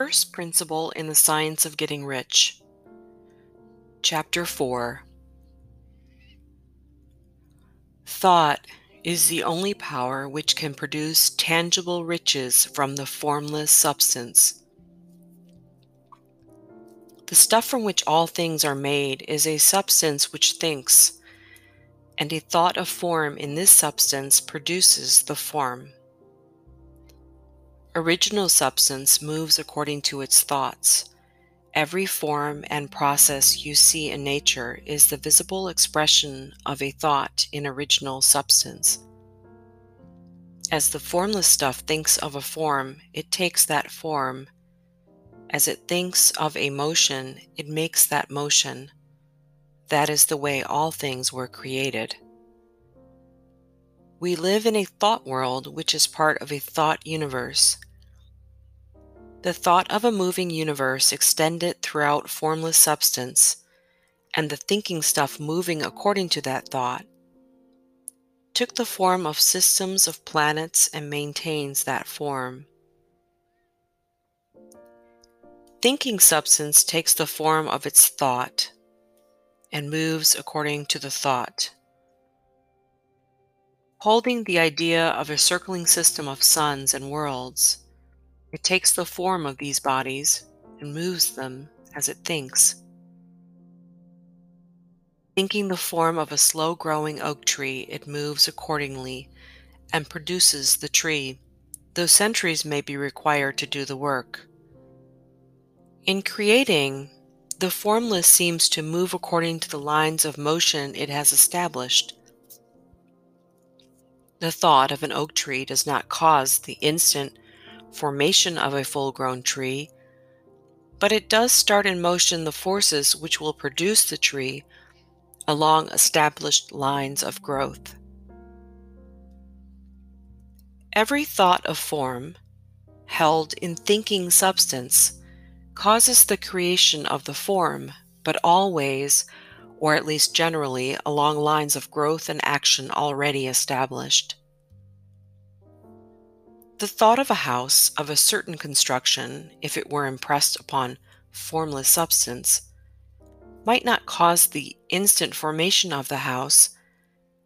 First Principle in the Science of Getting Rich. Chapter 4 Thought is the only power which can produce tangible riches from the formless substance. The stuff from which all things are made is a substance which thinks, and a thought of form in this substance produces the form. Original substance moves according to its thoughts. Every form and process you see in nature is the visible expression of a thought in original substance. As the formless stuff thinks of a form, it takes that form. As it thinks of a motion, it makes that motion. That is the way all things were created. We live in a thought world which is part of a thought universe. The thought of a moving universe extended throughout formless substance, and the thinking stuff moving according to that thought, took the form of systems of planets and maintains that form. Thinking substance takes the form of its thought and moves according to the thought holding the idea of a circling system of suns and worlds. It takes the form of these bodies and moves them as it thinks. Thinking the form of a slow growing oak tree, it moves accordingly and produces the tree, though centuries may be required to do the work. In creating, the formless seems to move according to the lines of motion it has established. The thought of an oak tree does not cause the instant formation of a full grown tree, but it does start in motion the forces which will produce the tree along established lines of growth. Every thought of form, held in thinking substance, causes the creation of the form, but always or at least generally, along lines of growth and action already established. The thought of a house of a certain construction, if it were impressed upon formless substance, might not cause the instant formation of the house,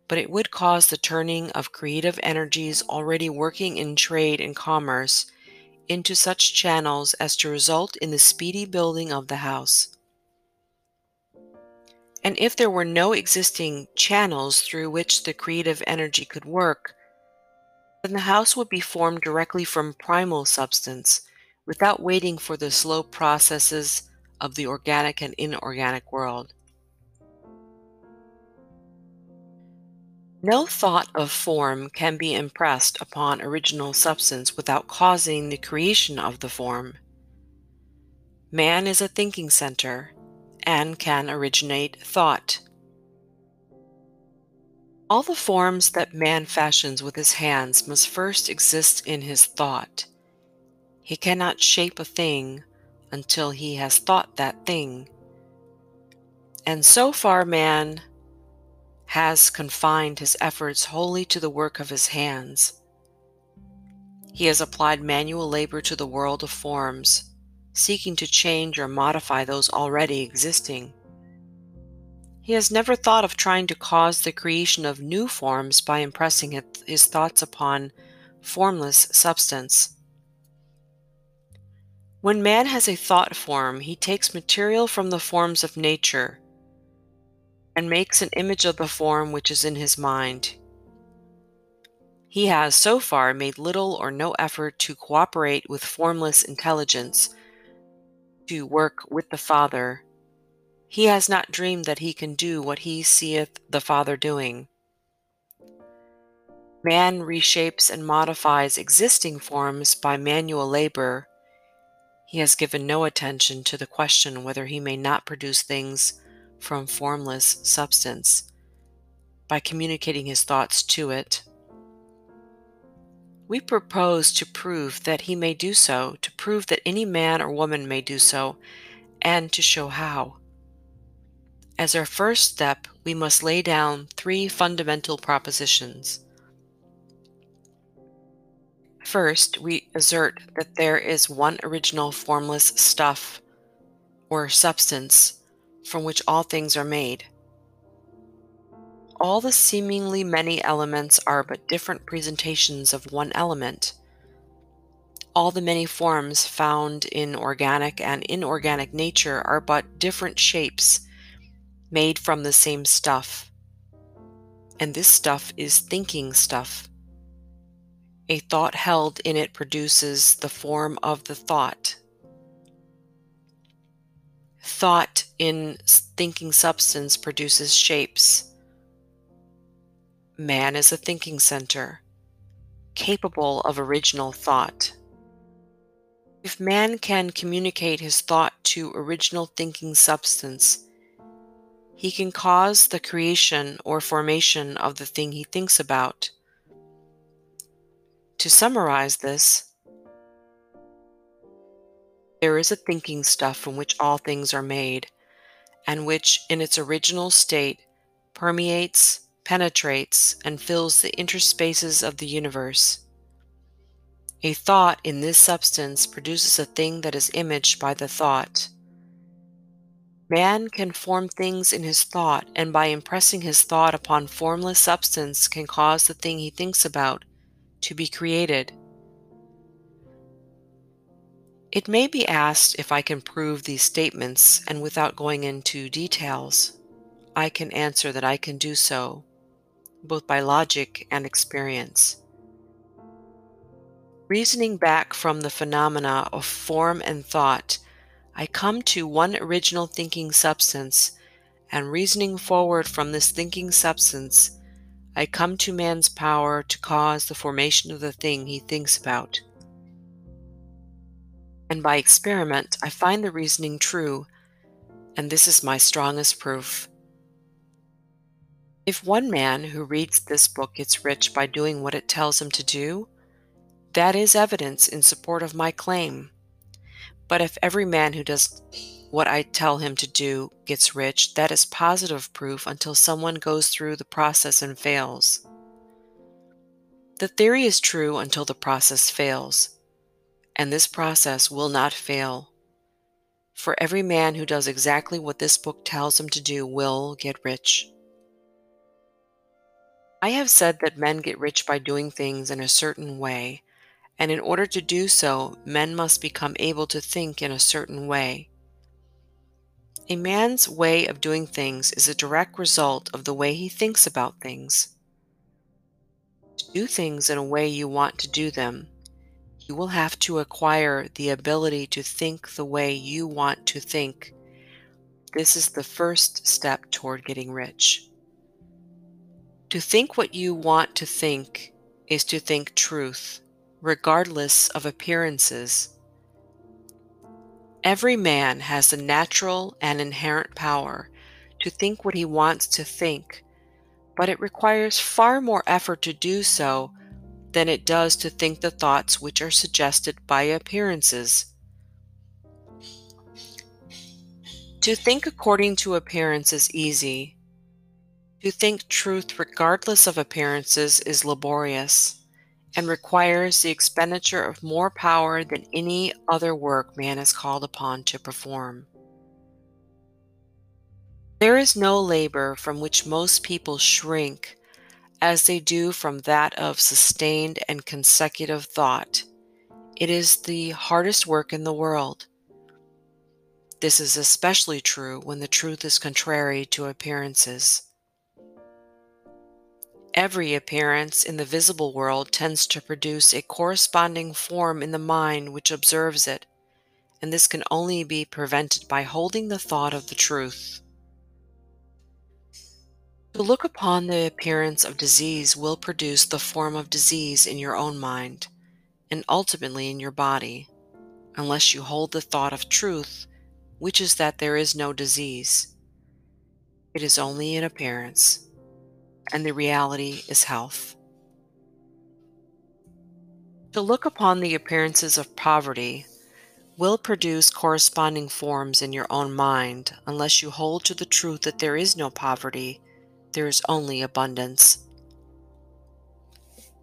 but it would cause the turning of creative energies already working in trade and commerce into such channels as to result in the speedy building of the house. And if there were no existing channels through which the creative energy could work, then the house would be formed directly from primal substance without waiting for the slow processes of the organic and inorganic world. No thought of form can be impressed upon original substance without causing the creation of the form. Man is a thinking center, and can originate thought. All the forms that man fashions with his hands must first exist in his thought. He cannot shape a thing until he has thought that thing. And so far, man has confined his efforts wholly to the work of his hands. He has applied manual labor to the world of forms seeking to change or modify those already existing. He has never thought of trying to cause the creation of new forms by impressing his thoughts upon formless substance. When man has a thought form, he takes material from the forms of nature and makes an image of the form which is in his mind. He has so far made little or no effort to cooperate with formless intelligence to work with the Father, he has not dreamed that he can do what he seeth the Father doing. Man reshapes and modifies existing forms by manual labor. He has given no attention to the question whether he may not produce things from formless substance by communicating his thoughts to it. We propose to prove that he may do so, to prove that any man or woman may do so, and to show how. As our first step, we must lay down three fundamental propositions. First, we assert that there is one original formless stuff or substance from which all things are made. All the seemingly many elements are but different presentations of one element. All the many forms found in organic and inorganic nature are but different shapes made from the same stuff. And this stuff is thinking stuff. A thought held in it produces the form of the thought. Thought in thinking substance produces shapes. Man is a thinking center, capable of original thought. If man can communicate his thought to original thinking substance, he can cause the creation or formation of the thing he thinks about. To summarize this, there is a thinking stuff from which all things are made, and which, in its original state, permeates, penetrates, and fills the interspaces of the universe. A thought in this substance produces a thing that is imaged by the thought. Man can form things in his thought, and by impressing his thought upon formless substance, can cause the thing he thinks about to be created. It may be asked if I can prove these statements, and without going into details, I can answer that I can do so, both by logic and experience. Reasoning back from the phenomena of form and thought, I come to one original thinking substance, and reasoning forward from this thinking substance, I come to man's power to cause the formation of the thing he thinks about. And by experiment, I find the reasoning true, and this is my strongest proof. If one man who reads this book gets rich by doing what it tells him to do, that is evidence in support of my claim. But if every man who does what I tell him to do gets rich, that is positive proof until someone goes through the process and fails. The theory is true until the process fails, and this process will not fail. For every man who does exactly what this book tells him to do will get rich. I have said that men get rich by doing things in a certain way, and in order to do so, men must become able to think in a certain way. A man's way of doing things is a direct result of the way he thinks about things. To do things in a way you want to do them, you will have to acquire the ability to think the way you want to think. This is the first step toward getting rich. To think what you want to think is to think truth regardless of appearances. Every man has the natural and inherent power to think what he wants to think, but it requires far more effort to do so than it does to think the thoughts which are suggested by appearances. To think according to appearance is easy. To think truth regardless of appearances is laborious and requires the expenditure of more power than any other work man is called upon to perform. There is no labor from which most people shrink as they do from that of sustained and consecutive thought. It is the hardest work in the world. This is especially true when the truth is contrary to appearances. Every appearance in the visible world tends to produce a corresponding form in the mind which observes it, and this can only be prevented by holding the thought of the truth. To look upon the appearance of disease will produce the form of disease in your own mind, and ultimately in your body, unless you hold the thought of truth, which is that there is no disease. It is only an appearance and the reality is health. To look upon the appearances of poverty will produce corresponding forms in your own mind unless you hold to the truth that there is no poverty, there is only abundance.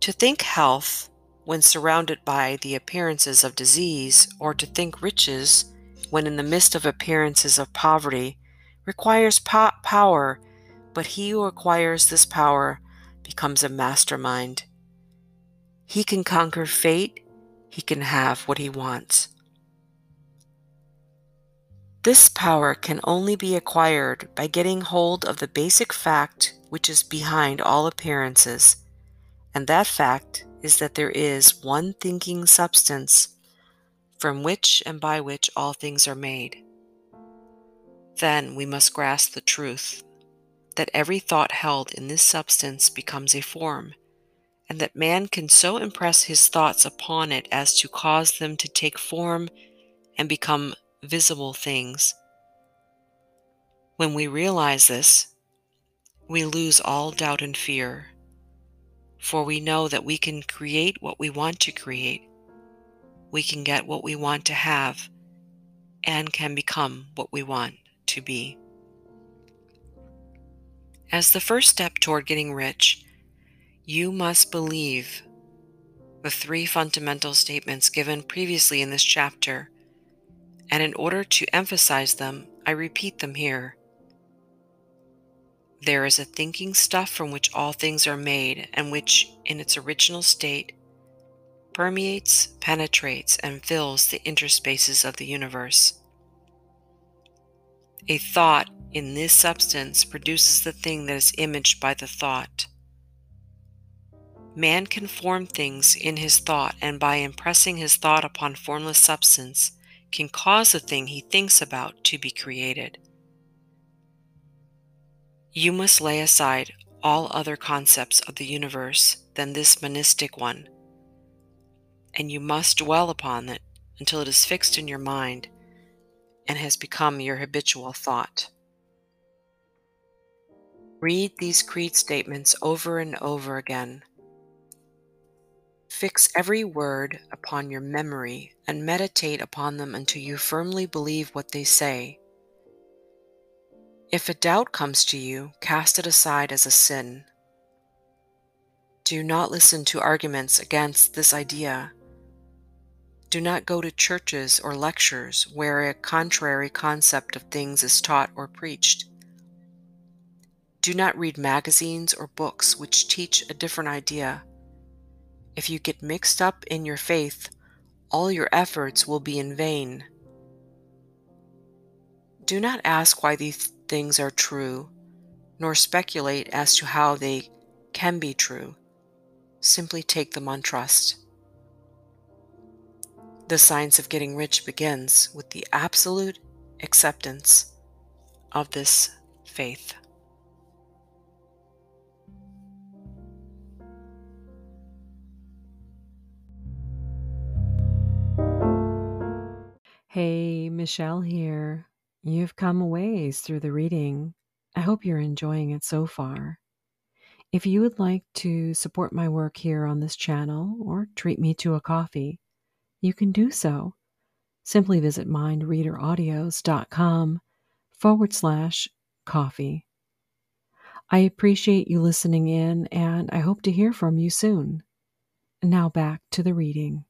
To think health when surrounded by the appearances of disease, or to think riches, when in the midst of appearances of poverty, requires po- power, but he who acquires this power becomes a mastermind. He can conquer fate, he can have what he wants. This power can only be acquired by getting hold of the basic fact which is behind all appearances, and that fact is that there is one thinking substance from which and by which all things are made. Then we must grasp the truth that every thought held in this substance becomes a form, and that man can so impress his thoughts upon it as to cause them to take form and become visible things. When we realize this, we lose all doubt and fear, for we know that we can create what we want to create, we can get what we want to have, and can become what we want to be. As the first step toward getting rich, you must believe the three fundamental statements given previously in this chapter, and in order to emphasize them, I repeat them here. There is a thinking stuff from which all things are made, and which, in its original state, permeates, penetrates, and fills the interspaces of the universe. A thought in this substance produces the thing that is imaged by the thought. Man can form things in his thought, and by impressing his thought upon formless substance, can cause the thing he thinks about to be created. You must lay aside all other concepts of the universe than this monistic one, and you must dwell upon it until it is fixed in your mind and has become your habitual thought. Read these creed statements over and over again. Fix every word upon your memory and meditate upon them until you firmly believe what they say. If a doubt comes to you, cast it aside as a sin. Do not listen to arguments against this idea. Do not go to churches or lectures where a contrary concept of things is taught or preached. Do not read magazines or books which teach a different idea. If you get mixed up in your faith, all your efforts will be in vain. Do not ask why these things are true, nor speculate as to how they can be true. Simply take them on trust. The science of getting rich begins with the absolute acceptance of this faith. Michelle here. You've come a ways through the reading. I hope you're enjoying it so far. If you would like to support my work here on this channel or treat me to a coffee, you can do so. Simply visit mindreaderaudios.com forward slash coffee. I appreciate you listening in and I hope to hear from you soon. Now back to the reading.